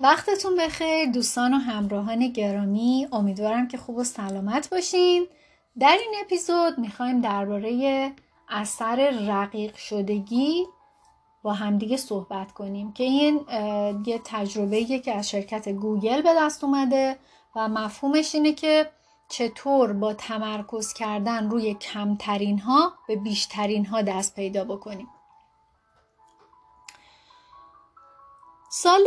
وقتتون بخیر دوستان و همراهان گرامی امیدوارم که خوب و سلامت باشین. در این اپیزود می‌خوایم درباره اثر رقیق شدگی با همدیگه صحبت کنیم که این یه تجربه که از شرکت گوگل به دست اومده و مفهومش اینه که چطور با تمرکز کردن روی کمترین ها به بیشترین ها دست پیدا بکنیم. سال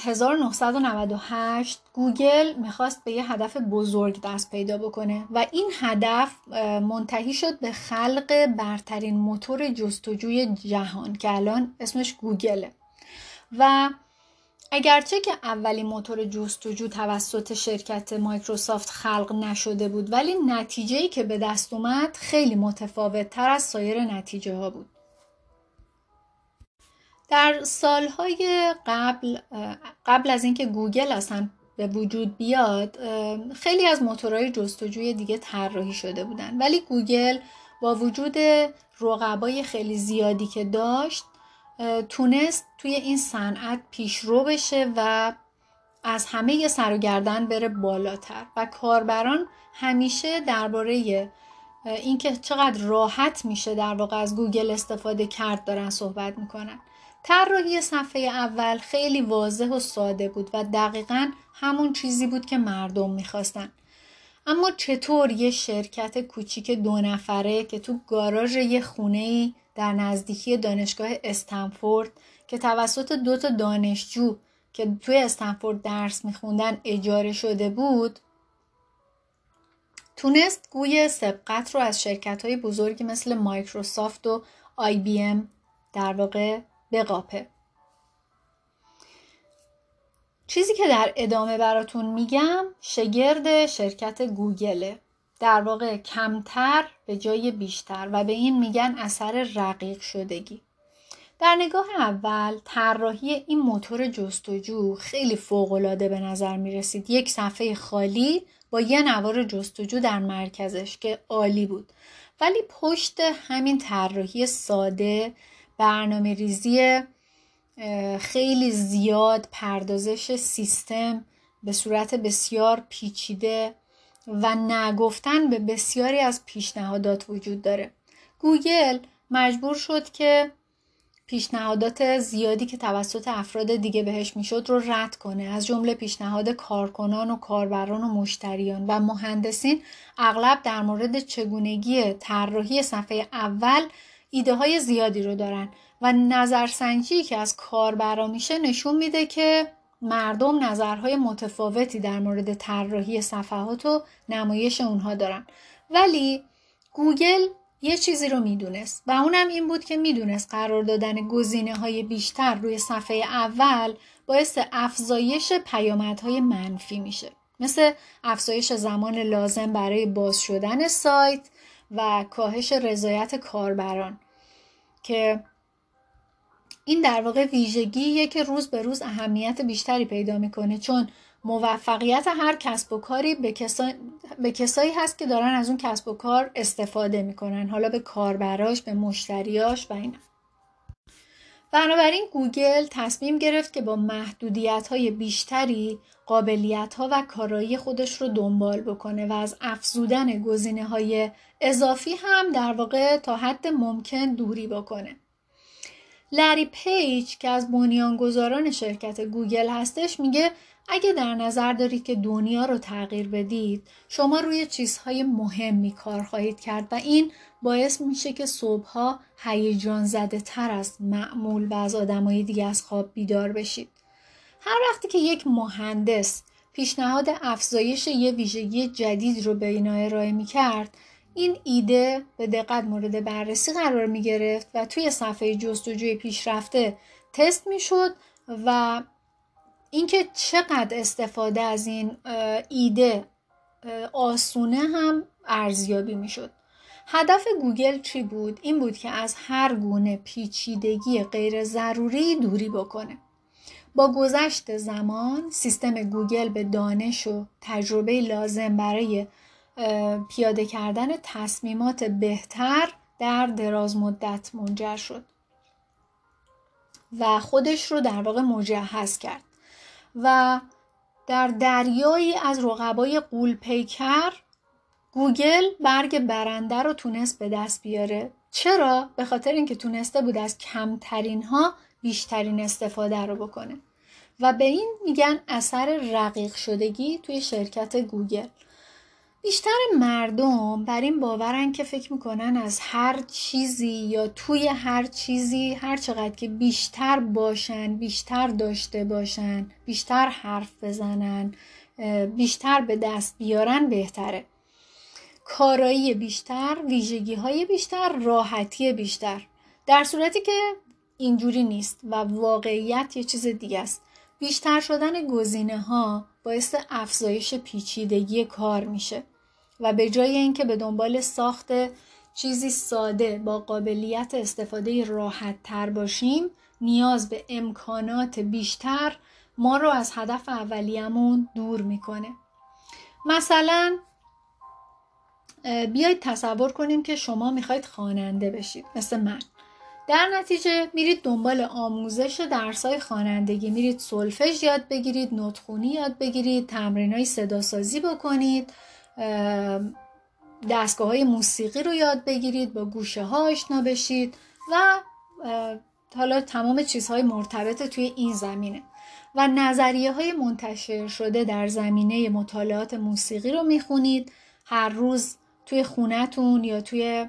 1998 گوگل می‌خواست به یه هدف بزرگ دست پیدا بکنه و این هدف منتهی شد به خلق برترین موتور جستجوی جهان که الان اسمش گوگله. و اگرچه که اولین موتور جستجو توسط شرکت مایکروسافت خلق نشده بود ولی نتیجه که به دست اومد خیلی متفاوت تر از سایر نتیجه ها بود. در سالهای قبل قبل از اینکه گوگل اصلا به وجود بیاد خیلی از موتورهای جستجوی دیگه طراحی شده بودن. ولی گوگل با وجود رقبای خیلی زیادی که داشت تونست توی این صنعت پیشرو بشه و از همه سر و گردن بره بالاتر. و کاربران همیشه درباره اینکه چقدر راحت میشه در واقع از گوگل استفاده کرد دارن صحبت می‌کنن. طراحی صفحه اول خیلی واضح و ساده بود و دقیقا همون چیزی بود که مردم می‌خواستن. اما چطور یه شرکت کوچیک دو نفره که تو گاراژ یه خونه در نزدیکی دانشگاه استنفورد که توسط دو تا دانشجو که توی استنفورد درس میخوندن اجاره شده بود تونست گوی سبقت رو از شرکت های بزرگی مثل مایکروسافت و آی بی ام در واقع بقاپه. چیزی که در ادامه براتون میگم شگرد شرکت گوگله در واقع کمتر به جای بیشتر و به این میگن اثر رقیق شدگی. در نگاه اول طراحی این موتور جستجو خیلی فوقالعاده به نظر می رسید یک صفحه خالی با یه نوار جستجو در مرکزش که عالی بود. ولی پشت همین طراحی ساده برنامه ریزی خیلی زیاد پردازش سیستم به صورت بسیار پیچیده و نگفتن به بسیاری از پیشنهادات وجود داره. گوگل مجبور شد که پیشنهادات زیادی که توسط افراد دیگه بهش می‌شد رو رد کنه. از جمله پیشنهاد کارکنان و کاربران و مشتریان و مهندسین. اغلب در مورد چگونگی طراحی صفحه اول ایده های زیادی رو دارن و نظرسنجی که از کاربرا میشه نشون میده که مردم نظرهای متفاوتی در مورد طراحی صفحات و نمایش اونها دارن. ولی گوگل یه چیزی رو می‌دونست و اونم این بود که می‌دونست قرار دادن گزینه های بیشتر روی صفحه اول باعث افزایش پیامدهای منفی میشه. مثل افزایش زمان لازم برای باز شدن سایت و کاهش رضایت کاربران که این در واقع ویژگیه که روز به روز اهمیت بیشتری پیدا می‌کنه چون موفقیت هر کسب و کاری به, به کسایی هست که دارن از اون کسب و کار استفاده می‌کنن حالا به کاربراش به مشتریاش و اینا. بنابراین گوگل تصمیم گرفت که با محدودیت های بیشتری قابلیت ها و کارایی خودش رو دنبال بکنه و از افزودن گزینه های اضافی هم در واقع تا حد ممکن دوری بکنه. لری پیج که از بنیانگذاران شرکت گوگل هستش میگه اگه در نظر دارید که دنیا رو تغییر بدید شما روی چیزهای مهمی کار خواهید کرد و این باعث میشه که صبحها هیجان زده تر از معمول و از آدمای دیگه از خواب بیدار بشید هر وقتی که یک مهندس پیشنهاد افزایش یه ویژگی جدید رو به اینا ارائه می کرد این ایده به دقت مورد بررسی قرار می گرفت و توی صفحه جستجوی پیشرفته تست می شد و اینکه چقدر استفاده از این ایده آسونه هم ارزیابی می شد. هدف گوگل چی بود؟ این بود که از هر گونه پیچیدگی غیر ضروری دوری بکنه. با گذشت زمان سیستم گوگل به دانش و تجربه لازم برای پیاده کردن تصمیمات بهتر در دراز مدت منجر شد و خودش رو در واقع مجهز کرد و در دریایی از رقبای غول پیکر گوگل برگ برنده رو تونست به دست بیاره. چرا؟ به خاطر اینکه تونسته بود از کمترین ها بیشترین استفاده رو بکنه. و به این میگن اثر رقیق شدگی توی شرکت گوگل. بیشتر مردم بر این باورن که فکر می‌کنن از هر چیزی یا توی هر چیزی هر چقدر که بیشتر باشن بیشتر داشته باشن بیشتر حرف بزنن بیشتر به دست بیارن بهتره. کارایی بیشتر ویژگی های بیشتر راحتی بیشتر. در صورتی که اینجوری نیست و واقعیت یه چیز دیگه است. بیشتر شدن گزینه ها باعث افزایش پیچیدگی کار میشه و به جای اینکه به دنبال ساخت چیزی ساده با قابلیت استفاده راحت تر باشیم نیاز به امکانات بیشتر ما رو از هدف اولیمون دور می‌کنه. مثلا بیایید تصور کنیم که شما می‌خواید خواننده بشید مثل من. در نتیجه میرید دنبال آموزش درسای خوانندگی. میرید سولفژ یاد بگیرید نطخونی یاد بگیرید تمرین های صداسازی بکنید دستگاه های موسیقی رو یاد بگیرید با گوشه ها آشنا بشید و حالا تمام چیزهای مرتبط توی این زمینه. و نظریه های منتشر شده در زمینه مطالعات موسیقی رو می‌خونید. هر روز توی خونتون یا توی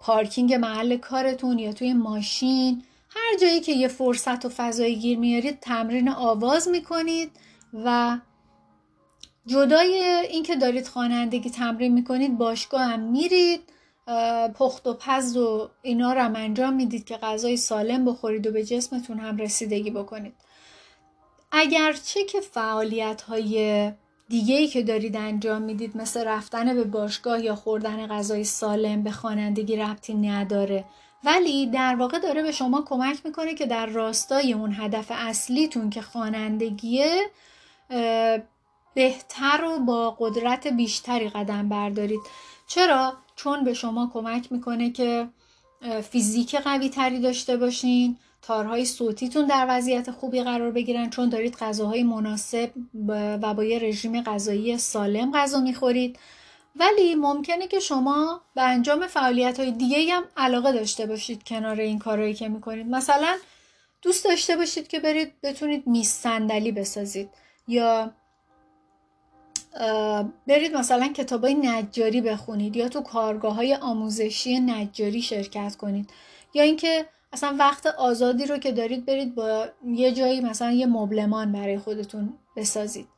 پارکینگ محل کارتون یا توی ماشین هر جایی که یه فرصت و فضایی گیر میارید تمرین آواز می‌کنید و جدای اینکه دارید خوانندگی تمرین می‌کنید باشگاه هم میرید پخت و پز و اینا رو هم انجام می‌دید که غذای سالم بخورید و به جسمتون هم رسیدگی بکنید. اگرچه که فعالیت های دیگه ای که دارید انجام می‌دید مثل رفتن به باشگاه یا خوردن غذای سالم به خوانندگی ربطی نداره. ولی در واقع داره به شما کمک می‌کنه که در راستای اون هدف اصلیتون که خوانندگیه بهتر و با قدرت بیشتری قدم بردارید. چرا؟ چون به شما کمک می‌کنه که فیزیک قوی تری داشته باشین. تارهای صوتیتون در وضعیت خوبی قرار بگیرن چون دارید غذاهای مناسب و با یه رژیم غذایی سالم غذا می‌خورید. ولی ممکنه که شما به انجام فعالیت های دیگه هم علاقه داشته باشید کنار این کارهایی که می‌کنید. مثلا دوست داشته باشید که برید بتونید میز صندلی بسازید یا برید مثلا کتاب های نجاری بخونید یا تو کارگاه های آموزشی نجاری شرکت کنید. یا اینکه اصلا وقت آزادی رو که دارید برید با یه جایی مثلا یه مبلمان برای خودتون بسازید.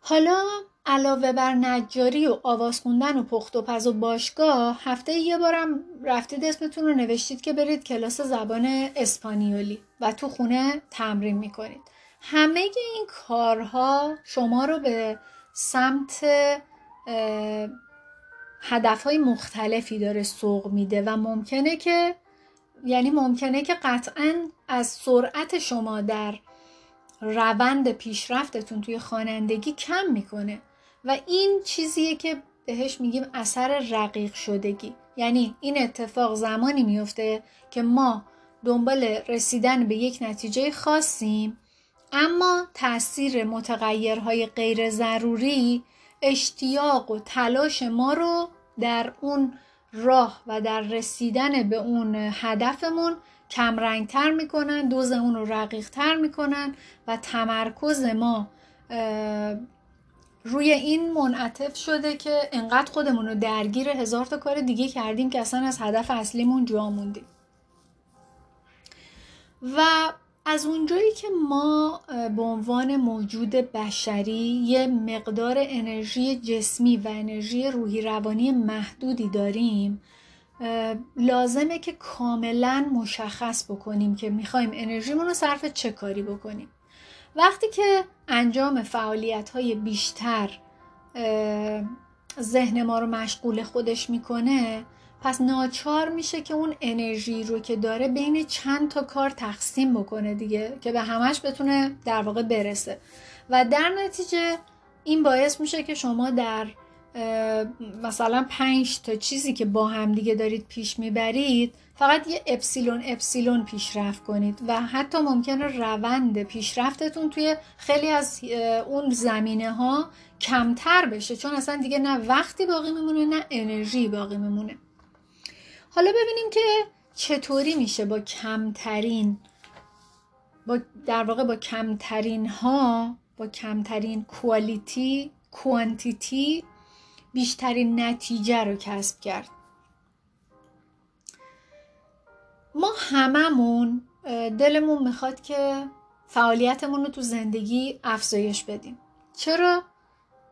حالا علاوه بر نجاری و آواز خوندن و پخت و پز و باشگاه هفته یه بارم رفتید اسمتون رو نوشتید که برید کلاس زبان اسپانیولی و تو خونه تمرین می‌کنید. همه این کارها شما رو به سمت هدفهای مختلفی داره سوق میده و ممکنه که یعنی ممکنه که قطعا از سرعت شما در روند پیشرفتتون توی خوانندگی کم می‌کنه. و این چیزیه که بهش میگیم اثر رقیق شدگی. یعنی این اتفاق زمانی میفته که ما دنبال رسیدن به یک نتیجه خاصیم اما تاثیر متغیرهای غیر ضروری اشتیاق و تلاش ما رو در اون راه و در رسیدن به اون هدفمون کمرنگتر می‌کنن دوز اون رو رقیقتر می‌کنن و تمرکز ما روی این منعطف شده که انقدر خودمون رو درگیر هزار تا کار دیگه کردیم که اصلا از هدف اصلیمون جا موندیم. و از اونجایی که ما به عنوان موجود بشری یه مقدار انرژی جسمی و انرژی روحی روانی محدودی داریم لازمه که کاملا مشخص بکنیم که می‌خوایم انرژیمون رو صرف چه کاری بکنیم. وقتی که انجام فعالیت های بیشتر ذهن ما رو مشغول خودش می‌کنه پس ناچار میشه که اون انرژی رو که داره بین چند تا کار تقسیم بکنه دیگه که به همش بتونه در واقع برسه. و در نتیجه این باعث میشه که شما در مثلا پنج تا چیزی که با هم دیگه دارید پیش می‌برید فقط یه اپسیلون اپسیلون پیشرفت کنید و حتی ممکنه روند پیشرفتتون توی خیلی از اون زمینه ها کمتر بشه چون اصلا دیگه نه وقتی باقی میمونه نه انرژی باقی میمونه. حالا ببینیم که چطوری میشه با کمترین با در واقع با کمترین ها با کمترین کوالیتی کوانتیتی بیشترین نتیجه رو کسب کرد ما هممون دلمون می‌خواد که فعالیتمون رو تو زندگی افزایش بدیم چرا؟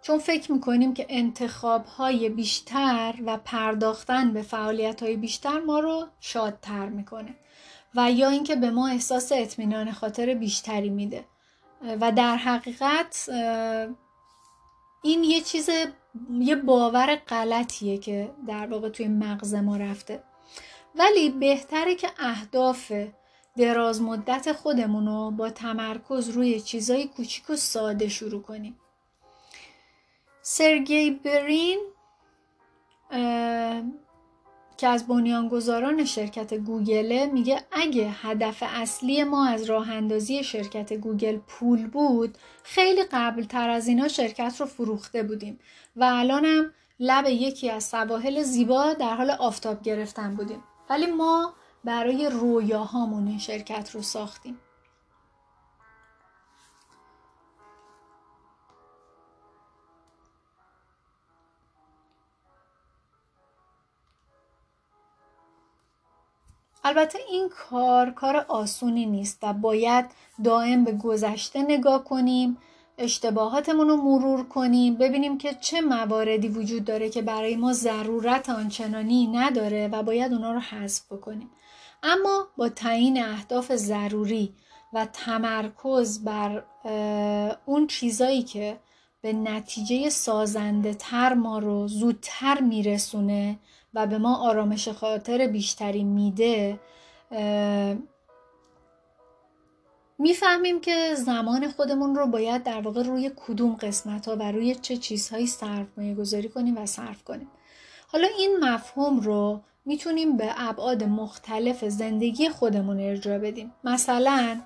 چون فکر می‌کنیم که انتخاب های بیشتر و پرداختن به فعالیت های بیشتر ما رو شادتر می‌کنه و یا اینکه به ما احساس اطمینان خاطر بیشتری میده. و در حقیقت این یه چیز یه باور غلطیه که در واقع توی مغز ما رفته. ولی بهتره که اهداف دراز مدت خودمون رو با تمرکز روی چیزای کوچیک و ساده شروع کنیم. سرگی برین که از بنیانگذاران شرکت گوگله میگه اگه هدف اصلی ما از راه اندازی شرکت گوگل پول بود خیلی قبل تر از اینا شرکت رو فروخته بودیم و الانم لب یکی از سواحل زیبا در حال آفتاب گرفتن بودیم. ولی ما برای رویاهامون این شرکت رو ساختیم. البته این کار کار آسونی نیست و باید دائم به گذشته نگاه کنیم اشتباهاتمون رو مرور کنیم ببینیم که چه مواردی وجود داره که برای ما ضرورت آنچنانی نداره و باید اونا رو حذف بکنیم. اما با تعیین اهداف ضروری و تمرکز بر اون چیزایی که به نتیجه سازنده تر ما رو زودتر میرسونه و به ما آرامش خاطر بیشتری میده می‌فهمیم که زمان خودمون رو باید در واقع روی کدوم قسمت ها و روی چه چیزهایی سرمایه گذاری کنیم و صرف کنیم. حالا این مفهوم رو می‌تونیم به ابعاد مختلف زندگی خودمون ارجاع بدیم. مثلا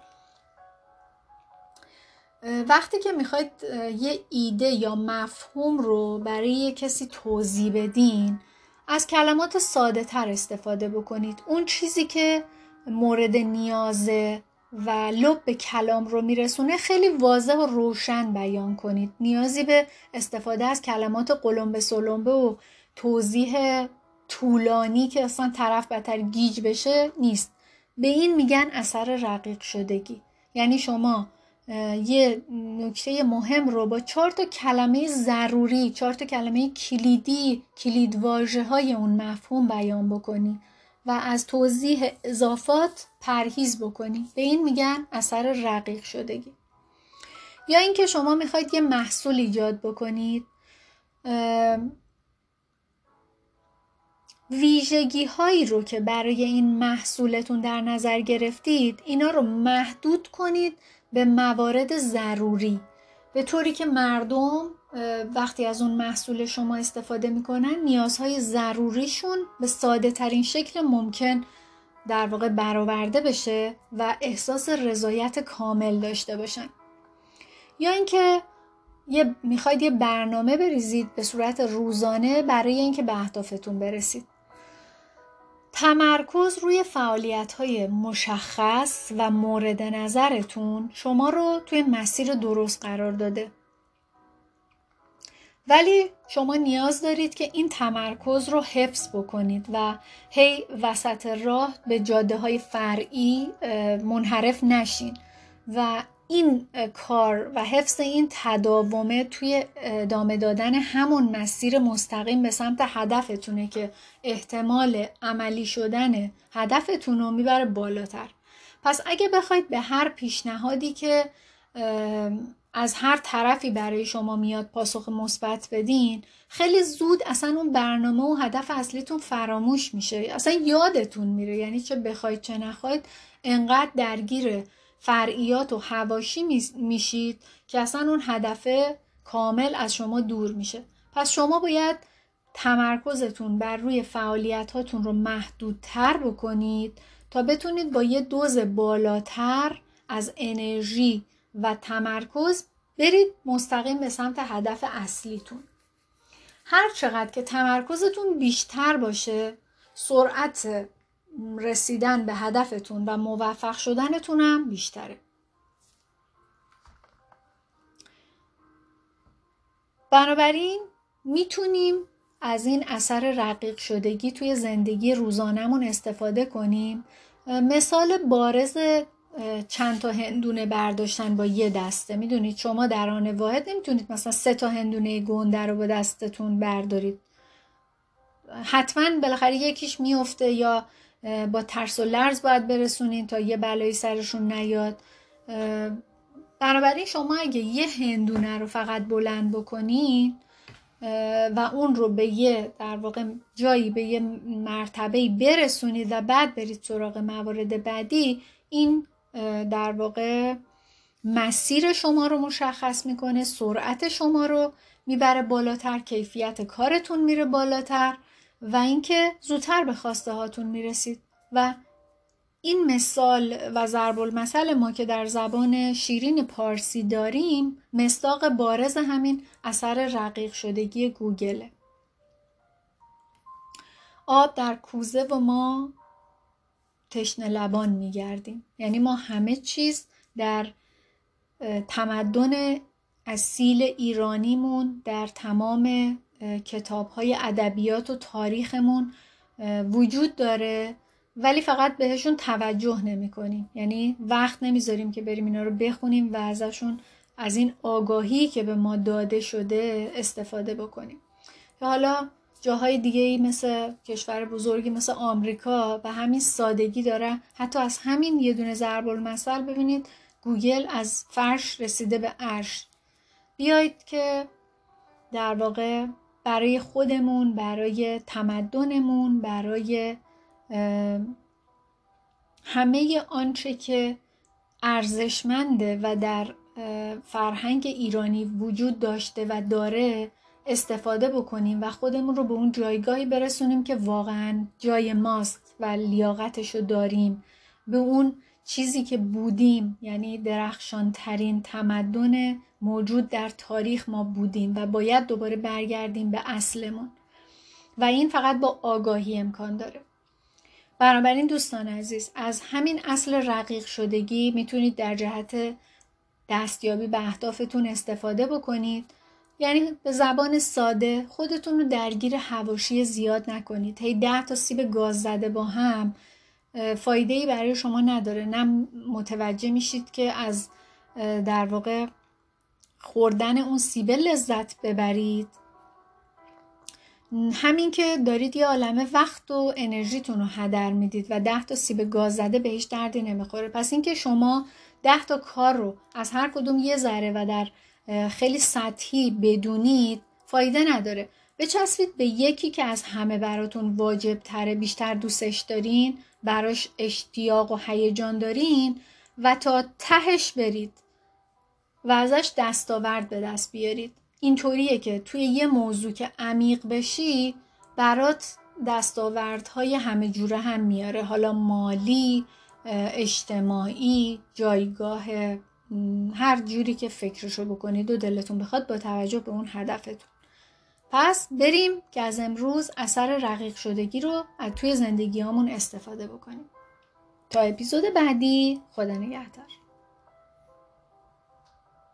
وقتی که می‌خواید یه ایده یا مفهوم رو برای کسی توضیح بدین از کلمات ساده تر استفاده بکنید. اون چیزی که مورد نیازه و لب به کلام رو میرسونه خیلی واضح و روشن بیان کنید. نیازی به استفاده از کلمات قلمبه سلمبه و توضیح طولانی که اصلا طرف بدتر گیج بشه نیست. به این میگن اثر رقیق شدگی. یعنی شما یه نکته مهم رو با چهار تا کلمه ضروری چهار تا کلمه کلیدی کلید های اون مفهوم بیان بکنی و از توضیح اضافات پرهیز بکنی. به این میگن اثر رقیق شدگی. یا اینکه شما می‌خواید یه محصول ایجاد بکنید ویژگی هایی رو که برای این محصولتون در نظر گرفتید اینا رو محدود کنید به موارد ضروری. به طوری که مردم وقتی از اون محصول شما استفاده می‌کنن نیازهای ضروریشون به ساده ترین شکل ممکن در واقع برآورده بشه و احساس رضایت کامل داشته باشن. یا اینکه یه می‌خواید یه برنامه بریزید به صورت روزانه برای اینکه به اهدافتون برسید. تمرکز روی فعالیت های مشخص و مورد نظرتون شما رو توی مسیر درست قرار داده. ولی شما نیاز دارید که این تمرکز رو حفظ بکنید و هی وسط راه به جاده های فرعی منحرف نشین و این کار و حفظ این تداومه توی ادامه دادن همون مسیر مستقیم به سمت هدفتونه که احتمال عملی شدن هدفتون رو می‌بره بالاتر. پس اگه بخواید به هر پیشنهادی که از هر طرفی برای شما میاد پاسخ مثبت بدین خیلی زود اصلا اون برنامه و هدف اصلیتون فراموش میشه. اصلا یادتون میره. یعنی چه بخواید چه نخواید انقدر درگیر فرعیات و هواشی میشید که اصلا اون هدف کامل از شما دور میشه. پس شما باید تمرکزتون بر روی فعالیت هاتون رو محدودتر بکنید تا بتونید با یه دوز بالاتر از انرژی و تمرکز برید مستقیم به سمت هدف اصلیتون. هر چقدر که تمرکزتون بیشتر باشه سرعت رسیدن به هدفتون و موفق شدنتون هم بیشتره. بنابراین می‌تونیم از این اثر رقیق شدگی توی زندگی روزانمون استفاده کنیم. مثال بارز چند تا هندونه برداشتن با یه دسته. می‌دونید شما در آن واحد نمی‌تونید مثلا سه تا هندونه گنده رو با دستتون بردارید. حتما بالاخره یکیش میفته یا با ترس و لرز باید برسونید تا یه بلایی سرشون نیاد. بنابراین شما اگه یه هندونه رو فقط بلند بکنید و اون رو به یه در واقع جایی به یه مرتبه برسونید و بعد برید سراغ موارد بعدی این در واقع مسیر شما رو مشخص می‌کنه سرعت شما رو می‌بره بالاتر کیفیت کارتون میره بالاتر. و اینکه زودتر به خواسته هاتون می‌رسید. و این مثال و ضرب المثل ما که در زبان شیرین پارسی داریم مصداق بارز همین اثر رقیق شدگی گوگله آب در کوزه و ما تشنه لبان میگردیم. یعنی ما همه چیز در تمدن اصیل ایرانیمون در تمام کتاب های ادبیات و تاریخمون وجود داره ولی فقط بهشون توجه نمی کنیم یعنی وقت نمی‌ذاریم که بریم اینا رو بخونیم و ازشون از این آگاهی که به ما داده شده استفاده بکنیم. حالا جاهای دیگه ای مثل کشور بزرگی مثل آمریکا به همین سادگی داره. حتی از همین یه دونه ضرب المثل ببینید گوگل از فرش رسیده به عرش. بیایید که در واقع برای خودمون برای تمدنمون برای همه آنچه که ارزشمنده و در فرهنگ ایرانی وجود داشته و داره استفاده بکنیم و خودمون رو به اون جایگاهی برسونیم که واقعا جای ماست و لیاقتش رو داریم. به اون چیزی که بودیم یعنی درخشان ترین تمدن موجود در تاریخ ما بودیم و باید دوباره برگردیم به اصلمون. و این فقط با آگاهی امکان داره. بنابراین دوستان عزیز از همین اصل رقیق شدگی می‌تونید در جهت دستیابی به اهدافتون استفاده بکنید. یعنی به زبان ساده خودتون رو درگیر هواشی زیاد نکنید. هی ده تا سیب گاز زده با هم فایده ای برای شما نداره. نه متوجه میشید که از در واقع خوردن اون سیبه لذت ببرید. همین که دارید یه عالمه وقت و انرژیتون رو هدر می‌دید و ده تا سیب گاز زده به هیچ دردی نمی‌خوره. پس اینکه شما ده تا کار رو از هر کدوم یه ذره و در خیلی سطحی بدونید فایده نداره. بچسبید به یکی که از همه براتون واجب تره بیشتر دوستش دارین. براش اشتیاق و هیجان دارین و تا تهش برید و ازش دستاورد به دست بیارید. اینطوریه که توی یه موضوع که عمیق بشی برات دستاوردهای همه جوره هم میاره. حالا مالی اجتماعی جایگاه هر جوری که فکرشو بکنید و دلتون بخواد با توجه به اون هدفتون. پس بریم که از امروز اثر رقیق شدگی رو از توی زندگی استفاده بکنیم. تا اپیزود بعدی خدا نگهدار.